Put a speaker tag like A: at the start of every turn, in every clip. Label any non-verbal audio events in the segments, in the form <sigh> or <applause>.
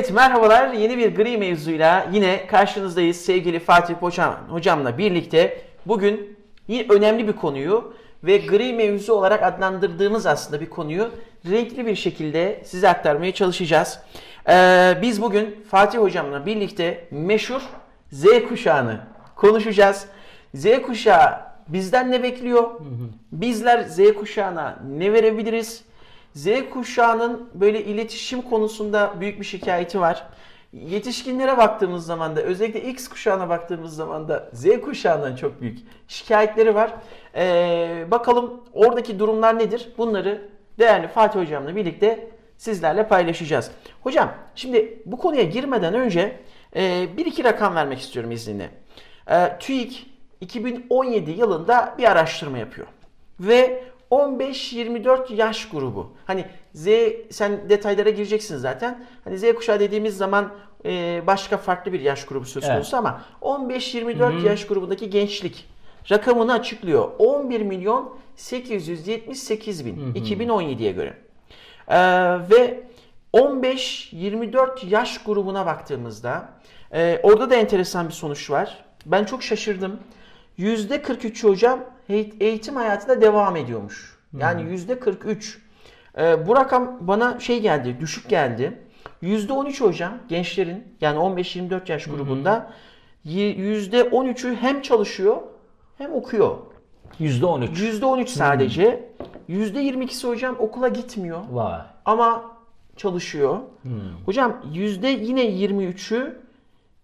A: Evet merhabalar yeni bir gri mevzuyla yine karşınızdayız sevgili Fatih Hocam, hocamla birlikte bugün yine önemli bir konuyu ve gri mevzu olarak adlandırdığımız aslında bir konuyu renkli bir şekilde size aktarmaya çalışacağız. Ee, biz bugün Fatih Hocamla birlikte meşhur Z kuşağını konuşacağız. Z kuşağı bizden ne bekliyor? Bizler Z kuşağına ne verebiliriz? Z kuşağının böyle iletişim konusunda büyük bir şikayeti var. Yetişkinlere baktığımız zaman da özellikle X kuşağına baktığımız zaman da Z kuşağından çok büyük şikayetleri var. Ee, bakalım oradaki durumlar nedir? Bunları değerli Fatih Hocam'la birlikte sizlerle paylaşacağız. Hocam şimdi bu konuya girmeden önce e, bir iki rakam vermek istiyorum izninle. E, TÜİK 2017 yılında bir araştırma yapıyor. Ve 15-24 yaş grubu. Hani Z sen detaylara gireceksin zaten. Hani Z kuşağı dediğimiz zaman e, başka farklı bir yaş grubu söz konusu
B: Evet.
A: ama 15-24 yaş grubundaki gençlik rakamını açıklıyor. 11 milyon 878 bin 2017'ye göre. Ee, ve 15-24 yaş grubuna baktığımızda e, orada da enteresan bir sonuç var. Ben çok şaşırdım. %43'ü hocam eğit- eğitim hayatında devam ediyormuş. Yani %43. Ee, bu rakam bana şey geldi, düşük geldi. %13 hocam gençlerin yani 15-24 yaş grubunda y- %13'ü hem çalışıyor hem okuyor.
B: %13.
A: %13 sadece. %22'si hocam okula gitmiyor
B: Vay.
A: ama çalışıyor. Hocam yüzde yine 23'ü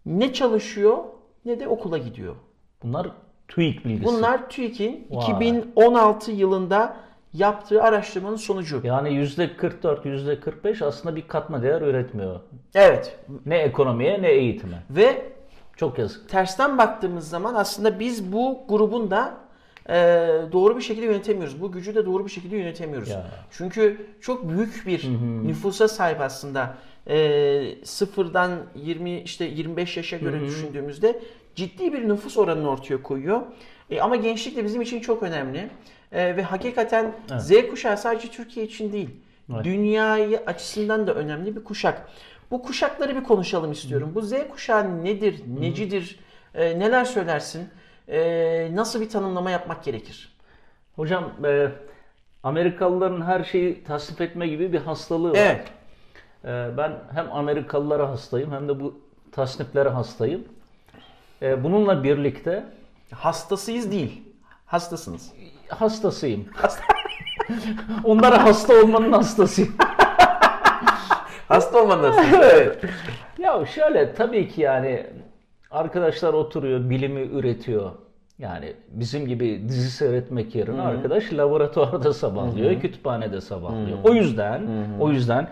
A: ne çalışıyor ne de okula gidiyor.
B: Bunlar TÜİK bilgisi.
A: Bunlar TÜİK'in
B: Vay.
A: 2016 yılında yaptığı araştırmanın sonucu.
B: Yani %44, %45 aslında bir katma değer üretmiyor.
A: Evet
B: Ne ekonomiye ne eğitime.
A: ve
B: Çok yazık.
A: tersten baktığımız zaman aslında biz bu grubun da e, doğru bir şekilde yönetemiyoruz. Bu gücü de doğru bir şekilde yönetemiyoruz.
B: Ya.
A: Çünkü çok büyük bir nüfusa sahip aslında. E, sıfırdan 20 işte 25 yaşa göre düşündüğümüzde ciddi bir nüfus oranını ortaya koyuyor. E, ama gençlik de bizim için çok önemli. E, ve hakikaten Z kuşağı sadece Türkiye için değil.
B: Evet.
A: Dünyayı açısından da önemli bir kuşak. Bu kuşakları bir konuşalım istiyorum. Bu Z kuşağı nedir, necidir, e, neler söylersin, e, nasıl bir tanımlama yapmak gerekir?
B: Hocam e, Amerikalıların her şeyi tasnif etme gibi bir hastalığı var.
A: Evet.
B: E, ben hem Amerikalılara hastayım hem de bu tasniflere hastayım. E, bununla birlikte
A: Hastasıyız değil, hastasınız.
B: hastasıyım. <laughs> <laughs> Onlara hasta olmanın hastasıyım. <laughs>
A: Hasta olmanız. evet.
B: Ya şöyle tabii ki yani arkadaşlar oturuyor, bilimi üretiyor. Yani bizim gibi dizi seyretmek yerine arkadaş laboratuvarda sabahlıyor, kütüphanede sabahlıyor. O yüzden, o yüzden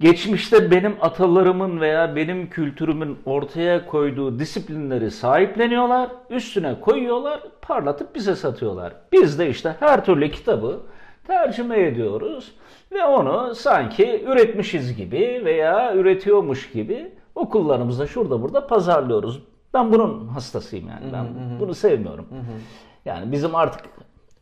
B: geçmişte benim atalarımın veya benim kültürümün ortaya koyduğu disiplinleri sahipleniyorlar, üstüne koyuyorlar, parlatıp bize satıyorlar. Biz de işte her türlü kitabı tercüme ediyoruz ve onu sanki üretmişiz gibi veya üretiyormuş gibi okullarımızda şurada burada pazarlıyoruz. Ben bunun hastasıyım yani. Ben bunu sevmiyorum. Yani bizim artık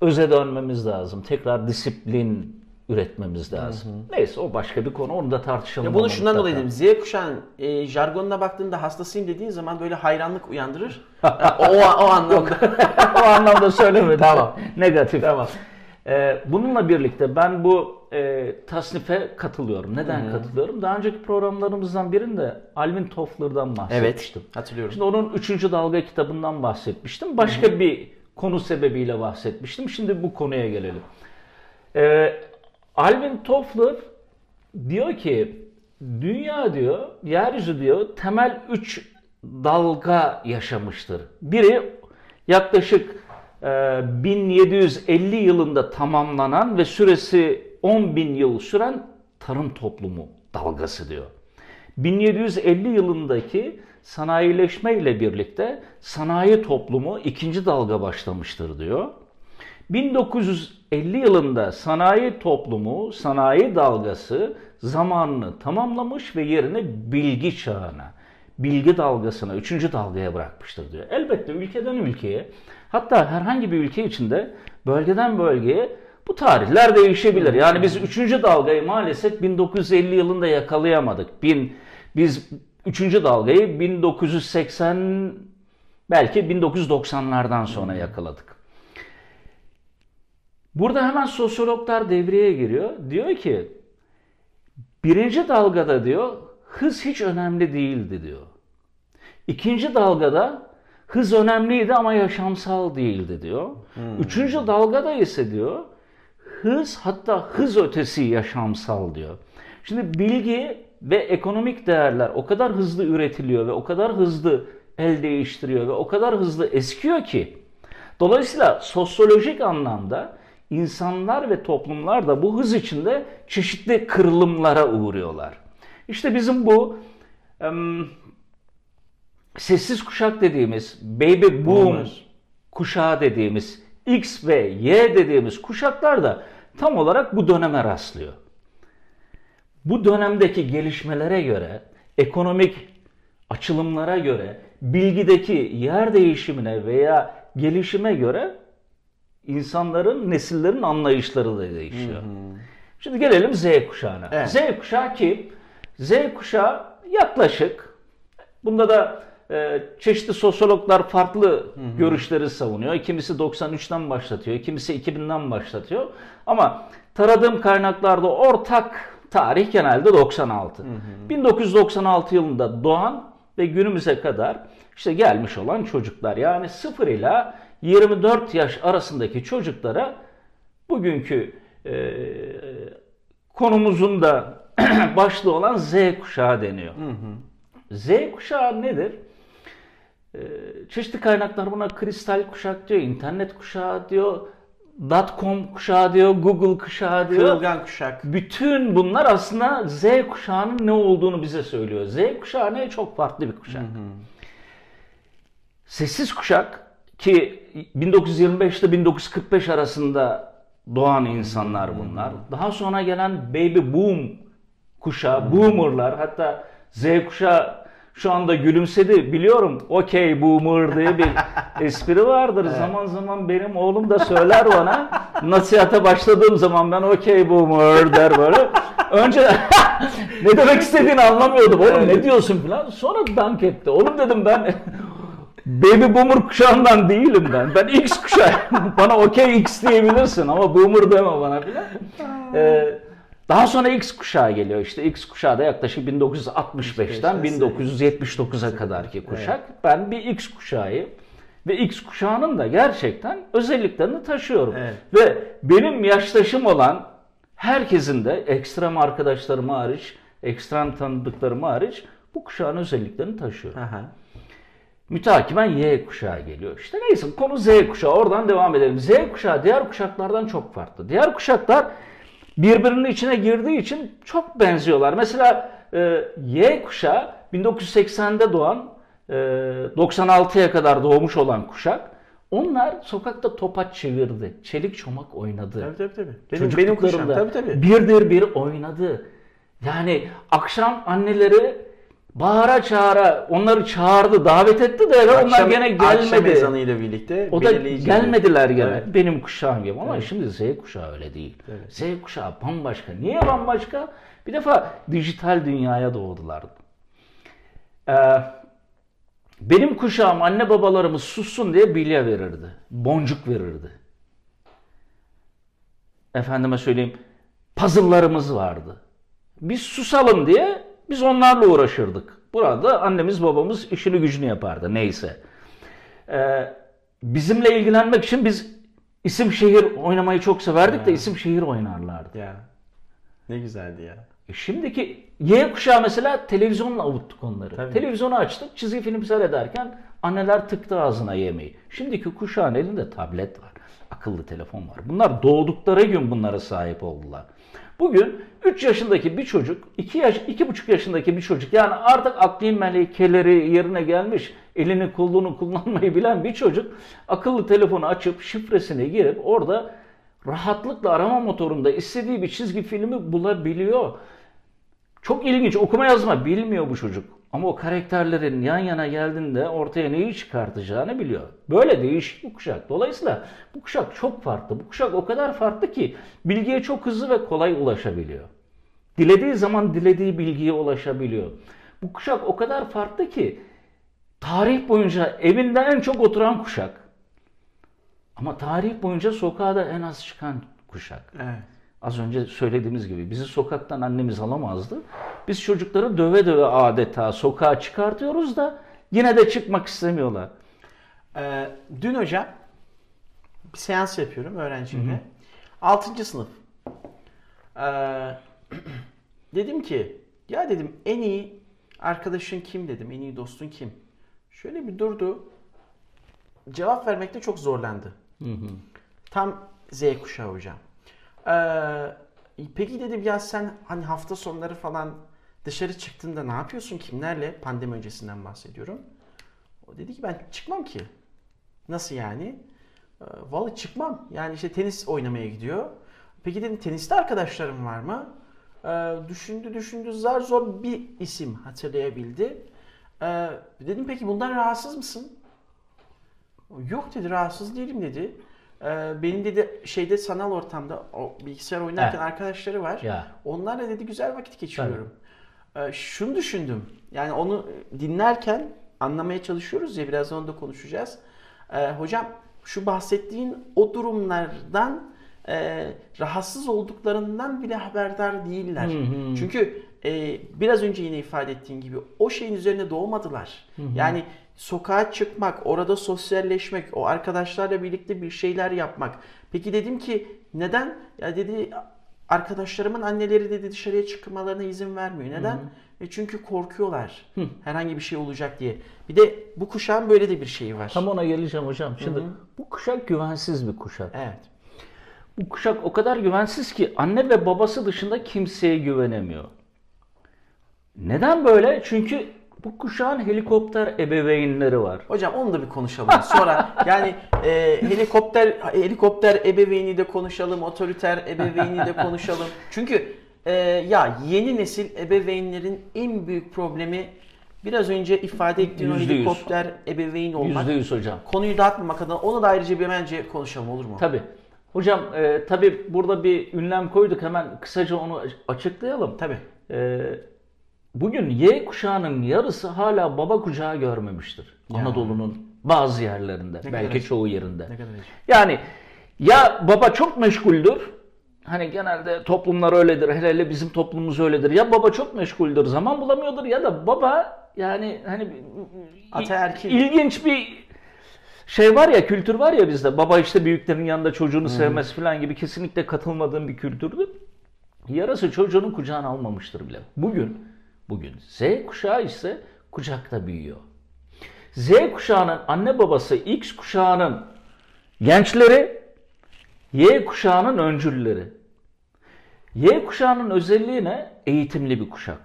B: öze dönmemiz lazım. Tekrar disiplin üretmemiz lazım. Neyse o başka bir konu. Onu da tartışalım.
A: Ya bunu şundan dolayı dedim. Z kuşağın e, jargonuna baktığında hastasıyım dediğin zaman böyle hayranlık uyandırır. <laughs> Ha, o, o anlamda. <laughs>
B: o anlamda söylemedim.
A: Tamam.
B: Negatif.
A: Tamam.
B: Ee, bununla birlikte ben bu e, tasnife katılıyorum. Neden katılıyorum? Daha önceki programlarımızdan birinde Alvin Toffler'dan bahsetmiştim.
A: evet, hatırlıyorum.
B: Şimdi onun 3. dalga kitabından bahsetmiştim. Başka bir konu sebebiyle bahsetmiştim. Şimdi bu konuya gelelim. Ee, Alvin Toffler diyor ki dünya diyor, yeryüzü diyor temel 3 dalga yaşamıştır. Biri yaklaşık e, 1750 yılında tamamlanan ve süresi 10 bin yıl süren tarım toplumu dalgası diyor. 1750 yılındaki sanayileşme ile birlikte sanayi toplumu ikinci dalga başlamıştır diyor. 1950 yılında sanayi toplumu, sanayi dalgası zamanını tamamlamış ve yerini bilgi çağına, bilgi dalgasına, üçüncü dalgaya bırakmıştır diyor. Elbette ülkeden ülkeye, hatta herhangi bir ülke içinde bölgeden bölgeye bu tarihler değişebilir. Yani biz üçüncü dalgayı maalesef 1950 yılında yakalayamadık. 1000 Biz üçüncü dalgayı 1980 belki 1990'lardan sonra yakaladık. Burada hemen sosyologlar devreye giriyor. Diyor ki birinci dalgada diyor hız hiç önemli değildi diyor. İkinci dalgada hız önemliydi ama yaşamsal değildi diyor. Üçüncü dalgada ise diyor hız hatta hız ötesi yaşamsal diyor. Şimdi bilgi ve ekonomik değerler o kadar hızlı üretiliyor ve o kadar hızlı el değiştiriyor ve o kadar hızlı eskiyor ki dolayısıyla sosyolojik anlamda insanlar ve toplumlar da bu hız içinde çeşitli kırılımlara uğruyorlar. İşte bizim bu em, sessiz kuşak dediğimiz baby boom
A: Boomer.
B: kuşağı dediğimiz X ve Y dediğimiz kuşaklar da tam olarak bu döneme rastlıyor. Bu dönemdeki gelişmelere göre, ekonomik açılımlara göre, bilgideki yer değişimine veya gelişime göre insanların, nesillerin anlayışları da değişiyor. Şimdi gelelim Z kuşağına.
A: Evet.
B: Z kuşağı kim? Z kuşağı yaklaşık, bunda da e, çeşitli sosyologlar farklı görüşleri savunuyor. Kimisi 93'ten başlatıyor, kimisi 2000'den başlatıyor. Ama taradığım kaynaklarda ortak tarih genelde 96. 1996 yılında doğan ve günümüze kadar işte gelmiş olan çocuklar. Yani 0 ila 24 yaş arasındaki çocuklara bugünkü e, konumuzun da <clears throat> başlığı olan Z kuşağı deniyor. Z kuşağı nedir? Ee, çeşitli kaynaklar buna kristal kuşak diyor, internet kuşağı diyor, dotcom kuşağı diyor, Google kuşağı diyor.
A: Kırılgan kuşak.
B: Bütün bunlar aslında Z kuşağının ne olduğunu bize söylüyor. Z kuşağı ne? Çok farklı bir kuşak. Sessiz kuşak ki 1925 ile 1945 arasında doğan insanlar bunlar. Daha sonra gelen baby boom kuşağı, boomerlar hatta Z kuşağı şu anda gülümsedi biliyorum. Okey boomer diye bir <laughs> espri vardır. Zaman zaman benim oğlum da söyler bana. <laughs> Nasihate başladığım zaman ben okey boomer der böyle. Önce <laughs> ne demek istediğini anlamıyordum. Oğlum ne diyorsun falan. Sonra dank etti. Oğlum dedim ben Baby boomer kuşağından değilim ben. Ben X kuşağı. <laughs> bana okey X diyebilirsin ama boomer deme bana filan. Ee, daha sonra X kuşağı geliyor. İşte X kuşağı da yaklaşık 1965'ten 1979'a kadarki kuşak. Ben bir X kuşağıyım. Ve X kuşağının da gerçekten özelliklerini taşıyorum.
A: Evet.
B: Ve benim yaştaşım olan herkesin de ekstrem arkadaşlarım hariç, ekstrem tanıdıklarım hariç bu kuşağın özelliklerini taşıyorum.
A: Aha.
B: Mütakiben Y kuşağı geliyor. İşte neyse konu Z kuşağı. Oradan devam edelim. Z kuşağı diğer kuşaklardan çok farklı. Diğer kuşaklar birbirinin içine girdiği için çok benziyorlar. Mesela e, Y kuşağı 1980'de doğan, e, 96'ya kadar doğmuş olan kuşak. Onlar sokakta topaç çevirdi. Çelik çomak oynadı.
A: Tabii tabii tabii. Benim, benim kuşağım. Tabii tabii.
B: birdir bir oynadı. Yani akşam anneleri bağıra çağıra onları çağırdı, davet etti de eve onlar
A: Akşam-
B: gene
A: Akşam
B: gelmedi.
A: ezanıyla birlikte
B: O da gelmediler gene.
A: Evet.
B: Benim kuşağım gibi ama şimdi Z kuşağı öyle değil. Z kuşağı bambaşka. Niye bambaşka? Bir defa dijital dünyaya doğdular. Ee, benim kuşağım anne babalarımız sussun diye bilye verirdi. Boncuk verirdi. Efendime söyleyeyim puzzle'larımız vardı. Biz susalım diye biz onlarla uğraşırdık. Burada annemiz babamız işini gücünü yapardı neyse. Ee, bizimle ilgilenmek için biz isim şehir oynamayı çok severdik de isim şehir oynarlardı.
A: Ya. Ne güzeldi ya.
B: E Şimdiki Y kuşağı mesela televizyonla avuttuk onları.
A: Tabii.
B: Televizyonu açtık, çizgi film seyrederken anneler tıktı ağzına yemeği. Şimdiki kuşağın elinde tablet var, akıllı telefon var. Bunlar doğdukları gün bunlara sahip oldular. Bugün 3 yaşındaki bir çocuk, 2 yaş, 2,5 yaşındaki bir çocuk yani artık akli melekeleri yerine gelmiş, elini kolunu kullanmayı bilen bir çocuk akıllı telefonu açıp şifresini girip orada rahatlıkla arama motorunda istediği bir çizgi filmi bulabiliyor. Çok ilginç okuma yazma bilmiyor bu çocuk. Ama o karakterlerin yan yana geldiğinde ortaya neyi çıkartacağını biliyor. Böyle değişik bir kuşak. Dolayısıyla bu kuşak çok farklı. Bu kuşak o kadar farklı ki bilgiye çok hızlı ve kolay ulaşabiliyor. Dilediği zaman dilediği bilgiye ulaşabiliyor. Bu kuşak o kadar farklı ki tarih boyunca evinde en çok oturan kuşak. Ama tarih boyunca sokağa da en az çıkan kuşak.
A: Evet.
B: Az önce söylediğimiz gibi bizi sokaktan annemiz alamazdı. Biz çocukları döve döve adeta sokağa çıkartıyoruz da yine de çıkmak istemiyorlar.
A: Ee, dün hocam bir seans yapıyorum öğrencimle. 6. sınıf. Ee, <clears throat> dedim ki ya dedim en iyi arkadaşın kim dedim. En iyi dostun kim? Şöyle bir durdu. Cevap vermekte çok zorlandı. Tam Z kuşağı hocam. Ee, peki dedim ya sen hani hafta sonları falan dışarı çıktığında ne yapıyorsun kimlerle? Pandemi öncesinden bahsediyorum. O dedi ki ben çıkmam ki. Nasıl yani? Ee, Vallahi çıkmam. Yani işte tenis oynamaya gidiyor. Peki dedim teniste arkadaşlarım var mı? Ee, düşündü düşündü zar zor bir isim hatırlayabildi. Ee, dedim peki bundan rahatsız mısın? Yok dedi rahatsız değilim dedi. Ee, benim dedi şeyde sanal ortamda o bilgisayar oynarken
B: Evet.
A: arkadaşları var.
B: Ya.
A: Onlarla dedi güzel vakit geçiriyorum. Ee, şunu düşündüm. Yani onu dinlerken anlamaya çalışıyoruz ya birazdan onu da konuşacağız. Ee, hocam şu bahsettiğin o durumlardan e, rahatsız olduklarından bile haberdar değiller. Çünkü e, biraz önce yine ifade ettiğin gibi o şeyin üzerine doğmadılar. Yani sokağa çıkmak, orada sosyalleşmek, o arkadaşlarla birlikte bir şeyler yapmak. Peki dedim ki neden? Ya dedi arkadaşlarımın anneleri dedi dışarıya çıkmalarına izin vermiyor. Neden? E çünkü korkuyorlar. Herhangi bir şey olacak diye. Bir de bu kuşağın böyle de bir şeyi var.
B: Tam ona geleceğim hocam. Şimdi bu kuşak güvensiz bir kuşak.
A: Evet.
B: Bu kuşak o kadar güvensiz ki anne ve babası dışında kimseye güvenemiyor. Neden böyle? Çünkü bu kuşağın helikopter ebeveynleri var.
A: Hocam onu da bir konuşalım. Sonra yani e, helikopter helikopter ebeveyni de konuşalım, otoriter ebeveyni de konuşalım. Çünkü e, ya yeni nesil ebeveynlerin en büyük problemi biraz önce ifade ettiğin o
B: Yüzde yüz.
A: helikopter ebeveyn olmak.
B: Yüzde yüz hocam.
A: Konuyu dağıtmamak adına onu da ayrıca bir bence konuşalım olur mu?
B: Tabii. Hocam e, tabii burada bir ünlem koyduk hemen kısaca onu açıklayalım.
A: Tabii.
B: E, bugün Y kuşağının yarısı hala baba kucağı görmemiştir.
A: Ya.
B: Anadolu'nun bazı yerlerinde.
A: kadar
B: belki çoğu yerinde.
A: Ne kadar.
B: Yani ya baba çok meşguldür. Hani genelde toplumlar öyledir. Hele hele bizim toplumumuz öyledir. Ya baba çok meşguldür, zaman bulamıyordur ya da baba yani hani
A: Ataerkil.
B: ilginç bir şey var ya, kültür var ya bizde. Baba işte büyüklerin yanında çocuğunu sevmesi falan gibi kesinlikle katılmadığım bir kültürdür. Yarısı çocuğunun kucağına almamıştır bile. Bugün bugün Z kuşağı ise kucakta büyüyor. Z kuşağının anne babası X kuşağının gençleri, Y kuşağının öncülleri. Y kuşağının özelliği ne? Eğitimli bir kuşak.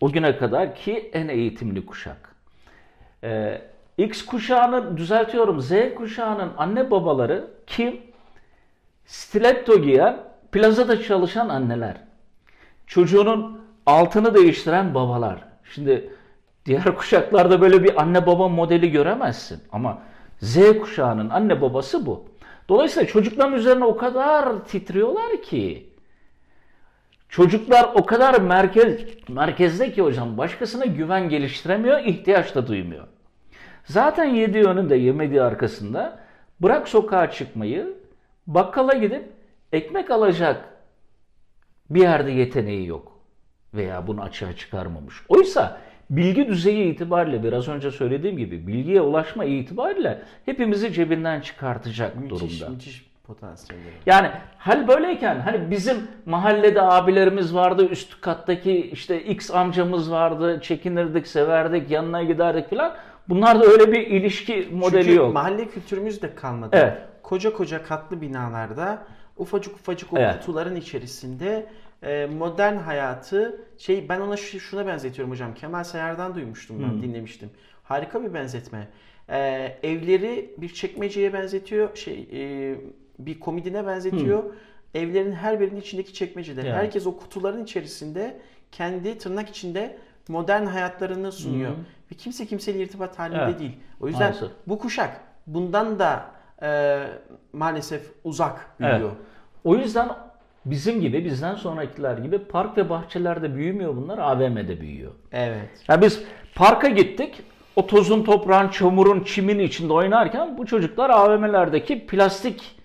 B: O güne kadar ki en eğitimli kuşak. Ee, X kuşağının, düzeltiyorum Z kuşağının anne babaları kim? Stiletto giyen, plazada çalışan anneler. Çocuğunun altını değiştiren babalar. Şimdi diğer <laughs> kuşaklarda böyle bir anne baba modeli göremezsin. Ama Z kuşağının anne babası bu. Dolayısıyla çocukların üzerine o kadar titriyorlar ki çocuklar o kadar merkez merkezde ki hocam başkasına güven geliştiremiyor, ihtiyaç da duymuyor. Zaten yediği önünde yemediği arkasında bırak sokağa çıkmayı bakkala gidip ekmek alacak bir yerde yeteneği yok veya bunu açığa çıkarmamış. Oysa bilgi düzeyi itibariyle biraz önce söylediğim gibi bilgiye ulaşma itibariyle hepimizi cebinden çıkartacak
A: Müthiş,
B: durumda.
A: müthiş potansiyelleri.
B: Yani hal böyleyken hani bizim mahallede abilerimiz vardı, üst kattaki işte X amcamız vardı, çekinirdik, severdik, yanına giderdik filan. Bunlarda öyle bir ilişki modeli
A: Çünkü
B: yok.
A: mahalle kültürümüz de kalmadı.
B: Evet.
A: Koca koca katlı binalarda ufacık ufacık o
B: Evet.
A: kutuların içerisinde modern hayatı şey ben ona şu- şuna benzetiyorum hocam. Kemal Sayar'dan duymuştum ben, dinlemiştim. Harika bir benzetme. E, evleri bir çekmeceye benzetiyor. Şey e, bir komodine benzetiyor. Evlerin her birinin içindeki çekmecede.
B: Yani.
A: Herkes o kutuların içerisinde kendi tırnak içinde modern hayatlarını sunuyor. Ve kimse kimseyle irtibat halinde
B: Evet.
A: değil. O yüzden
B: Maalesef.
A: bu kuşak bundan da e, maalesef uzak büyüyor.
B: Evet. O yüzden bizim gibi, bizden sonrakiler gibi park ve bahçelerde büyümüyor bunlar, AVM'de büyüyor.
A: Evet.
B: Ya biz parka gittik, o tozun, toprağın, çamurun, çimin içinde oynarken bu çocuklar AVM'lerdeki plastik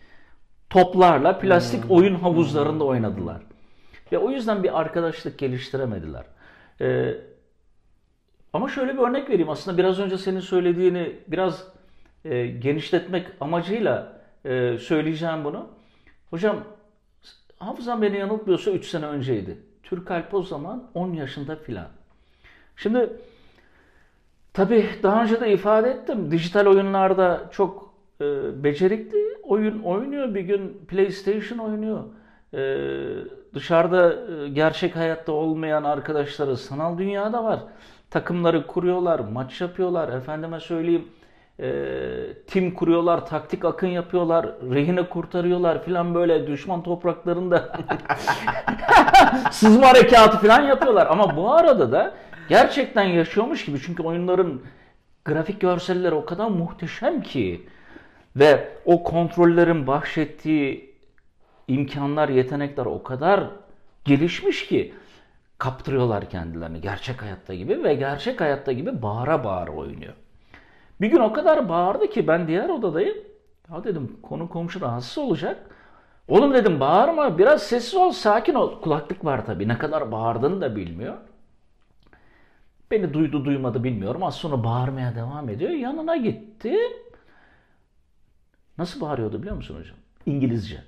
B: toplarla, plastik oyun havuzlarında oynadılar. Ve o yüzden bir arkadaşlık geliştiremediler. Ee, ama şöyle bir örnek vereyim. Aslında biraz önce senin söylediğini biraz e, genişletmek amacıyla e, söyleyeceğim bunu. Hocam hafızam beni yanıltmıyorsa 3 sene önceydi. Türk Alp o zaman 10 yaşında filan. Şimdi tabii daha önce de ifade ettim. Dijital oyunlarda çok e, becerikli oyun oynuyor. Bir gün PlayStation oynuyor. E, dışarıda e, gerçek hayatta olmayan arkadaşları sanal dünyada var. Takımları kuruyorlar, maç yapıyorlar. Efendime söyleyeyim e, tim kuruyorlar, taktik akın yapıyorlar, rehine kurtarıyorlar filan böyle düşman topraklarında <laughs> sızma harekatı filan yapıyorlar. Ama bu arada da gerçekten yaşıyormuş gibi çünkü oyunların grafik görselleri o kadar muhteşem ki ve o kontrollerin bahşettiği imkanlar, yetenekler o kadar gelişmiş ki kaptırıyorlar kendilerini gerçek hayatta gibi ve gerçek hayatta gibi bağıra bağıra oynuyor. Bir gün o kadar bağırdı ki ben diğer odadayım. Ya dedim konu komşu rahatsız olacak. Oğlum dedim bağırma biraz sessiz ol sakin ol. Kulaklık var tabii ne kadar bağırdığını da bilmiyor. Beni duydu duymadı bilmiyorum. Az sonra bağırmaya devam ediyor. Yanına gittim. Nasıl bağırıyordu biliyor musun hocam? İngilizce.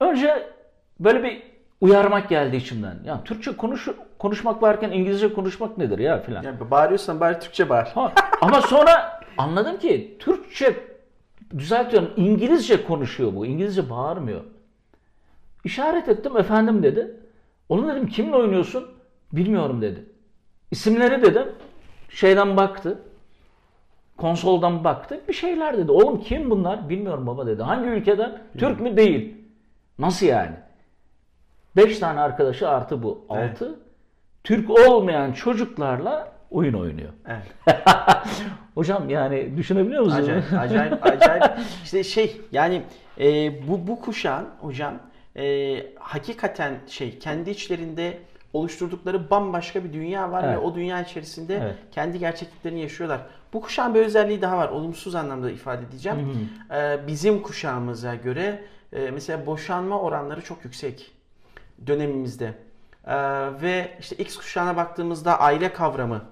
B: Önce böyle bir uyarmak geldi içimden. Ya Türkçe konuş konuşmak varken İngilizce konuşmak nedir ya filan.
A: Ya bağırıyorsan bari Türkçe bağır.
B: Ha, ama sonra anladım ki Türkçe düzeltiyorum İngilizce konuşuyor bu. İngilizce bağırmıyor. İşaret ettim efendim dedi. Oğlum dedim kimle oynuyorsun? Bilmiyorum dedi. İsimleri dedim. Şeyden baktı. Konsoldan baktı. Bir şeyler dedi. Oğlum kim bunlar? Bilmiyorum baba dedi. Hangi ülkeden? Türk mü? Değil. Nasıl yani? Beş tane arkadaşı artı bu. Altı. Türk olmayan çocuklarla oyun oynuyor.
A: Evet. <laughs>
B: Hocam yani düşünebiliyor musunuz?
A: Acayip, acayip, <laughs> acayip. İşte şey yani e, bu bu kuşağın hocam e, hakikaten şey kendi içlerinde oluşturdukları bambaşka bir dünya var
B: Evet.
A: ve o dünya içerisinde
B: Evet.
A: kendi gerçekliklerini yaşıyorlar. Bu kuşağın bir özelliği daha var. Olumsuz anlamda ifade edeceğim. E, bizim kuşağımıza göre e, mesela boşanma oranları çok yüksek dönemimizde. E, ve işte X kuşağına baktığımızda aile kavramı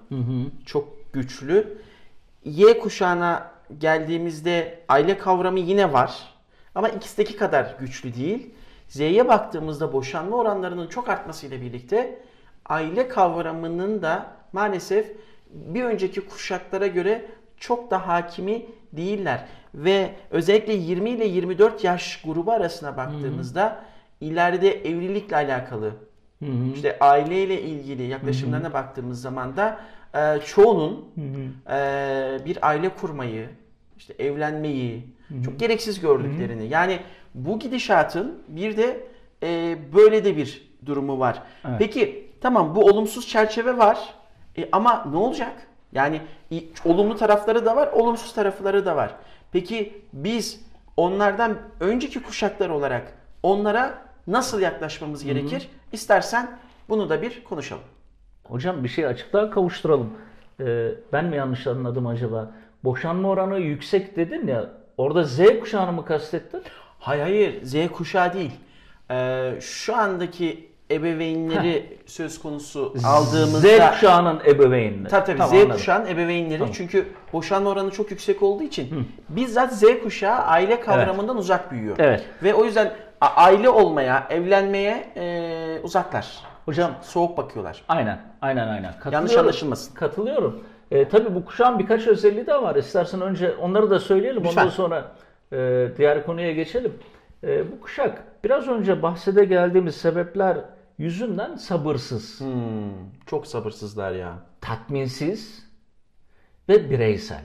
A: çok güçlü. Y kuşağına geldiğimizde aile kavramı yine var. Ama X'teki kadar güçlü değil. Z'ye baktığımızda boşanma oranlarının çok artmasıyla birlikte aile kavramının da maalesef bir önceki kuşaklara göre çok da hakimi değiller. Ve özellikle 20 ile 24 yaş grubu arasına baktığımızda ileride evlilikle alakalı işte aileyle ilgili yaklaşımlarına baktığımız zaman da e, çoğunun e, bir aile kurmayı, işte evlenmeyi çok gereksiz gördüklerini. Yani bu gidişatın bir de e, böyle de bir durumu var.
B: Evet.
A: Peki tamam bu olumsuz çerçeve var E, ama ne olacak? Yani olumlu tarafları da var, olumsuz tarafları da var. Peki biz onlardan önceki kuşaklar olarak onlara nasıl yaklaşmamız gerekir? İstersen bunu da bir konuşalım.
B: Hocam bir şey açıklığa kavuşturalım. Ee, ben mi yanlış anladım acaba? Boşanma oranı yüksek dedin ya. Orada Z kuşağını mı kastettin?
A: Hayır hayır Z kuşağı değil. Ee, şu andaki ebeveynleri söz konusu aldığımızda
B: Z kuşağının ebeveynleri.
A: Tabii tabii
B: Tamam,
A: Z
B: anladım.
A: kuşağının ebeveynleri
B: Tamam.
A: çünkü boşanma oranı çok yüksek olduğu için bizzat Z kuşağı aile kavramından uzak büyüyor.
B: Evet.
A: Ve o yüzden aile olmaya, evlenmeye e, uzaklar.
B: Hocam
A: Soğuk bakıyorlar.
B: aynen, aynen, aynen.
A: Yanlış anlaşılmasın.
B: Katılıyorum. Ee, tabii bu kuşağın birkaç özelliği de var. İstersen önce onları da söyleyelim.
A: Lütfen.
B: Ondan sonra e, diğer konuya geçelim. E, bu kuşak biraz önce bahsede geldiğimiz sebepler yüzünden sabırsız,
A: Hmm, çok sabırsızlar ya.
B: tatminsiz ve bireysel.